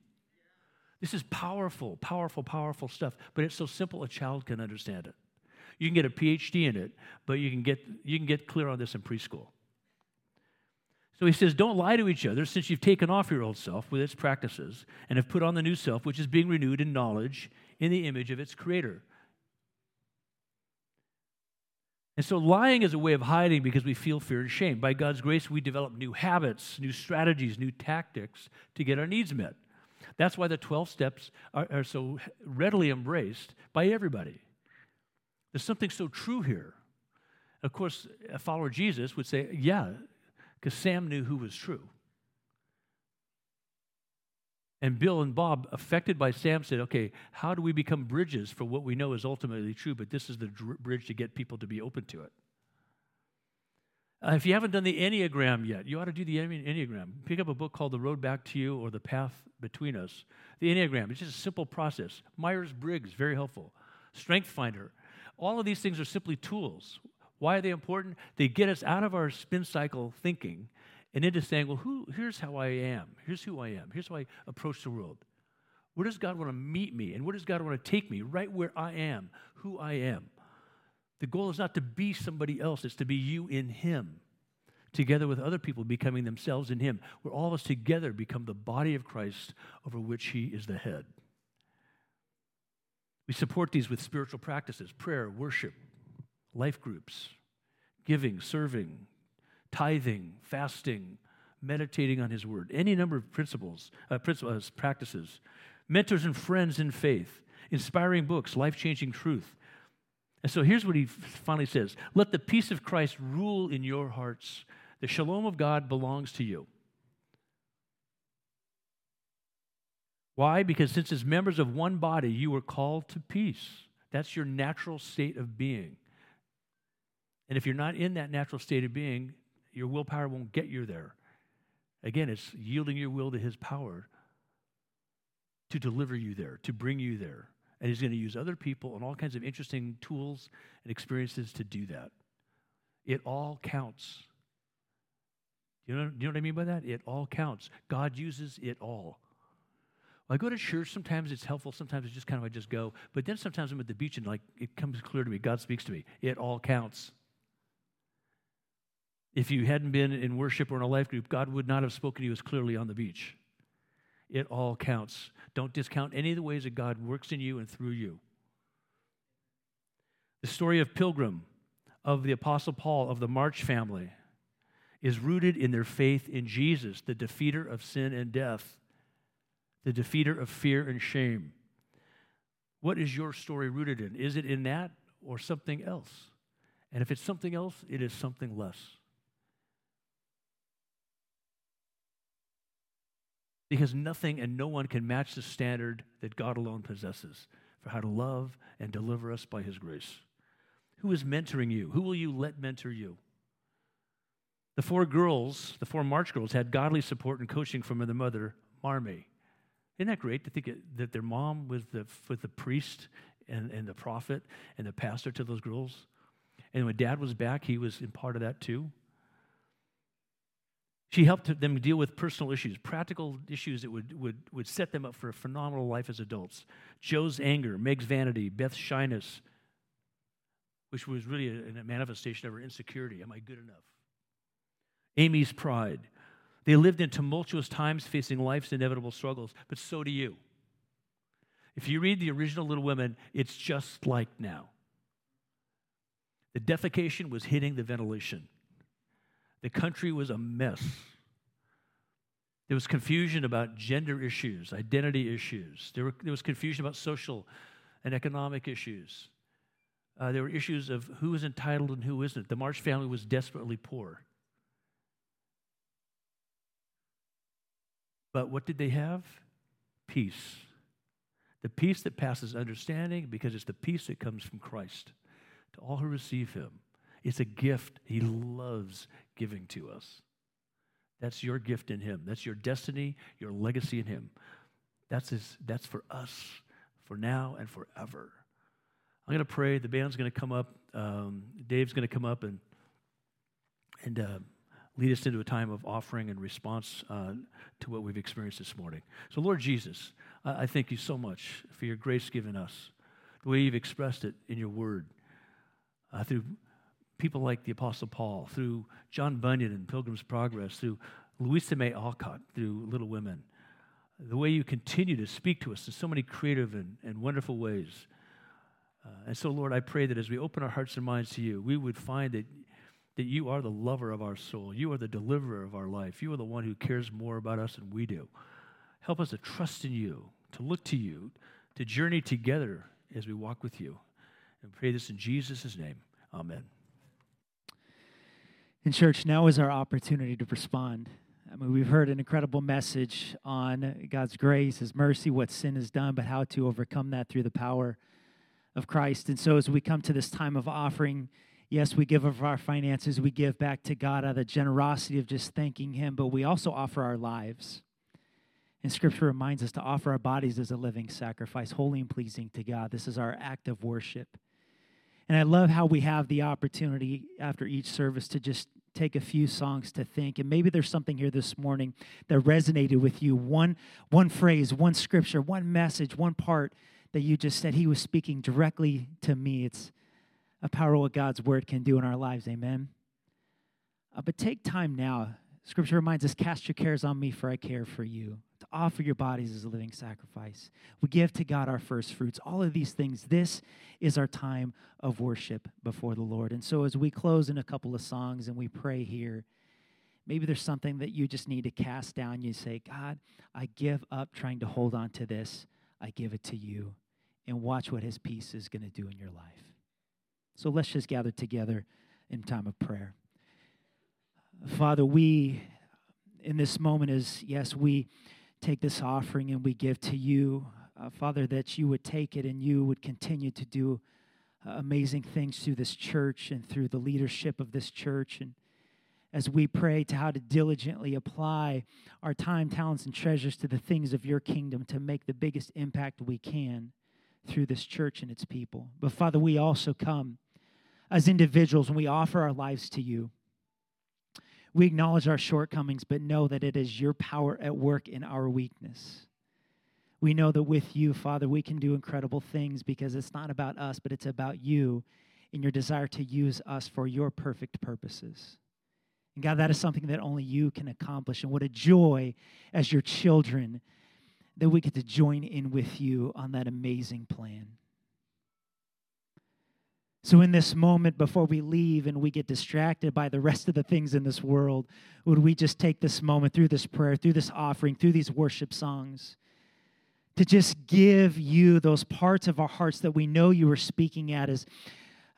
This is powerful, powerful, powerful stuff, but it's so simple a child can understand it. You can get a PhD in it, but you can get, you can get clear on this in preschool. So he says, Don't lie to each other, since you've taken off your old self with its practices and have put on the new self, which is being renewed in knowledge in the image of its creator. And so lying is a way of hiding because we feel fear and shame. By God's grace, we develop new habits, new strategies, new tactics to get our needs met. That's why the 12 steps are, are so readily embraced by everybody. There's something so true here. Of course, a follower of Jesus would say, yeah, because Sam knew who was true. And Bill and Bob, affected by Sam, said, okay, how do we become bridges for what we know is ultimately true, but this is the dr- bridge to get people to be open to it? Uh, if you haven't done the Enneagram yet, you ought to do the Enneagram. Pick up a book called The Road Back to You or The Path Between Us. The Enneagram, it's just a simple process. Myers Briggs, very helpful. Strength Finder. All of these things are simply tools. Why are they important? They get us out of our spin cycle thinking and into saying, well, who, here's how I am. Here's who I am. Here's how I approach the world. Where does God want to meet me? And where does God want to take me? Right where I am, who I am. The goal is not to be somebody else, it's to be you in Him, together with other people becoming themselves in Him, where all of us together become the body of Christ over which He is the head. We support these with spiritual practices prayer, worship, life groups, giving, serving, tithing, fasting, meditating on His Word, any number of principles, uh, principles, practices, mentors and friends in faith, inspiring books, life changing truth, and so here's what he finally says Let the peace of Christ rule in your hearts. The shalom of God belongs to you. Why? Because since as members of one body, you were called to peace. That's your natural state of being. And if you're not in that natural state of being, your willpower won't get you there. Again, it's yielding your will to his power to deliver you there, to bring you there. And he's going to use other people and all kinds of interesting tools and experiences to do that. It all counts. You know, you know what I mean by that? It all counts. God uses it all. I go to church, sometimes it's helpful, sometimes it's just kind of I just go. But then sometimes I'm at the beach and like it comes clear to me, God speaks to me. It all counts. If you hadn't been in worship or in a life group, God would not have spoken to you as clearly on the beach. It all counts. Don't discount any of the ways that God works in you and through you. The story of Pilgrim, of the Apostle Paul, of the March family, is rooted in their faith in Jesus, the defeater of sin and death, the defeater of fear and shame. What is your story rooted in? Is it in that or something else? And if it's something else, it is something less. Because nothing and no one can match the standard that God alone possesses for how to love and deliver us by His grace. Who is mentoring you? Who will you let mentor you? The four girls, the four March girls, had godly support and coaching from their mother, Marmee. Isn't that great to think that their mom was the, was the priest and, and the prophet and the pastor to those girls? And when dad was back, he was in part of that too. She helped them deal with personal issues, practical issues that would, would, would set them up for a phenomenal life as adults. Jo's anger, Meg's vanity, Beth's shyness, which was really a, a manifestation of her insecurity. Am I good enough? Amy's pride. They lived in tumultuous times facing life's inevitable struggles, but so do you. If you read the original Little Women, it's just like now. The defecation was hitting the ventilation. The country was a mess. There was confusion about gender issues, identity issues. There, were, there was confusion about social and economic issues. Uh, there were issues of who is entitled and who isn't. The March family was desperately poor. But what did they have? Peace. The peace that passes understanding because it's the peace that comes from Christ to all who receive him. It's a gift He loves giving to us. That's your gift in Him. That's your destiny, your legacy in Him. That's, his, that's for us, for now and forever. I'm going to pray. The band's going to come up. Um, Dave's going to come up and, and uh, lead us into a time of offering and response uh, to what we've experienced this morning. So, Lord Jesus, I, I thank you so much for your grace given us, the way you've expressed it in your word, uh, through people like the Apostle Paul, through John Bunyan and Pilgrim's Progress, through Louisa May Alcott, through Little Women. The way you continue to speak to us in so many creative and, and wonderful ways. Uh, and so, Lord, I pray that as we open our hearts and minds to you, we would find that, that you are the lover of our soul. You are the deliverer of our life. You are the one who cares more about us than we do. Help us to trust in you, to look to you, to journey together as we walk with you. And pray this in Jesus' name. Amen. In church, now is our opportunity to respond. I mean, we've heard an incredible message on God's grace, His mercy, what sin has done, but how to overcome that through the power of Christ. And so, as we come to this time of offering, Yes, we give of our finances, we give back to God out of the generosity of just thanking Him, but we also offer our lives. And Scripture reminds us to offer our bodies as a living sacrifice, holy and pleasing to God. This is our act of worship. And I love how we have the opportunity after each service to just take a few songs to think. And maybe there's something here this morning that resonated with you one, one phrase, one scripture, one message, one part that you just said, He was speaking directly to me. It's a power of what God's word can do in our lives. Amen. Uh, but take time now. Scripture reminds us cast your cares on me, for I care for you. Offer your bodies as a living sacrifice. We give to God our first fruits. All of these things. This is our time of worship before the Lord. And so, as we close in a couple of songs and we pray here, maybe there's something that you just need to cast down. You say, God, I give up trying to hold on to this. I give it to you. And watch what his peace is going to do in your life. So let's just gather together in time of prayer. Father, we, in this moment, is yes, we take this offering and we give to you. Uh, Father, that you would take it and you would continue to do uh, amazing things through this church and through the leadership of this church. And as we pray to how to diligently apply our time, talents, and treasures to the things of your kingdom to make the biggest impact we can through this church and its people. But Father, we also come as individuals and we offer our lives to you. We acknowledge our shortcomings, but know that it is your power at work in our weakness. We know that with you, Father, we can do incredible things because it's not about us, but it's about you and your desire to use us for your perfect purposes. And God, that is something that only you can accomplish. And what a joy as your children that we get to join in with you on that amazing plan. So, in this moment, before we leave and we get distracted by the rest of the things in this world, would we just take this moment through this prayer, through this offering, through these worship songs, to just give you those parts of our hearts that we know you were speaking at as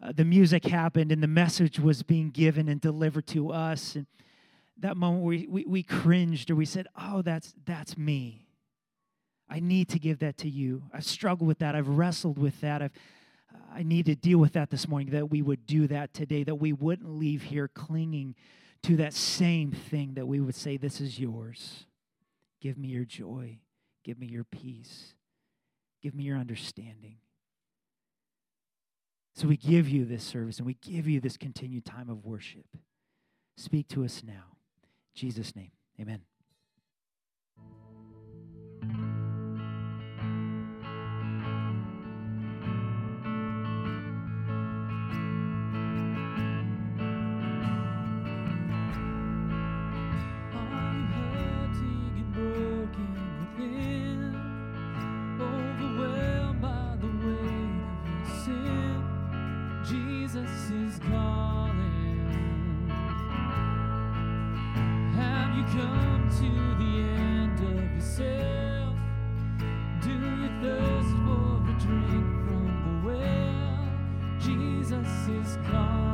uh, the music happened and the message was being given and delivered to us? And that moment we, we, we cringed or we said, Oh, that's, that's me. I need to give that to you. I've struggled with that. I've wrestled with that. I've I need to deal with that this morning, that we would do that today, that we wouldn't leave here clinging to that same thing, that we would say, This is yours. Give me your joy. Give me your peace. Give me your understanding. So we give you this service and we give you this continued time of worship. Speak to us now. In Jesus' name, amen. gone.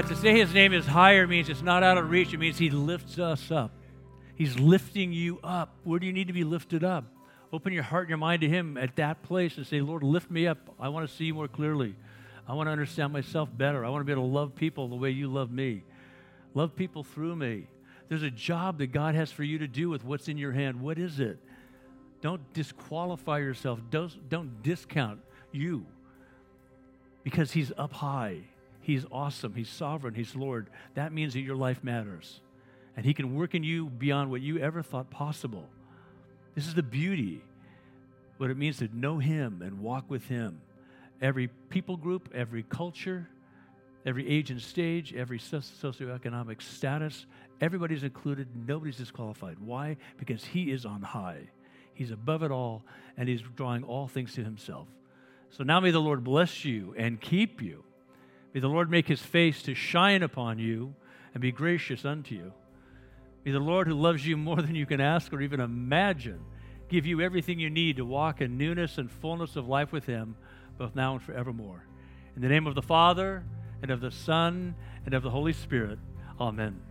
Uh, to say his name is higher means it's not out of reach. It means he lifts us up. He's lifting you up. Where do you need to be lifted up? Open your heart and your mind to him at that place and say, Lord, lift me up. I want to see you more clearly. I want to understand myself better. I want to be able to love people the way you love me. Love people through me. There's a job that God has for you to do with what's in your hand. What is it? Don't disqualify yourself. Don't, don't discount you because He's up high. He's awesome. He's sovereign. He's Lord. That means that your life matters. And He can work in you beyond what you ever thought possible. This is the beauty, what it means to know Him and walk with Him. Every people group, every culture, every age and stage, every socioeconomic status, everybody's included. Nobody's disqualified. Why? Because He is on high. He's above it all, and He's drawing all things to Himself. So now may the Lord bless you and keep you. May the Lord make his face to shine upon you and be gracious unto you. May the Lord, who loves you more than you can ask or even imagine, give you everything you need to walk in newness and fullness of life with him, both now and forevermore. In the name of the Father, and of the Son, and of the Holy Spirit. Amen.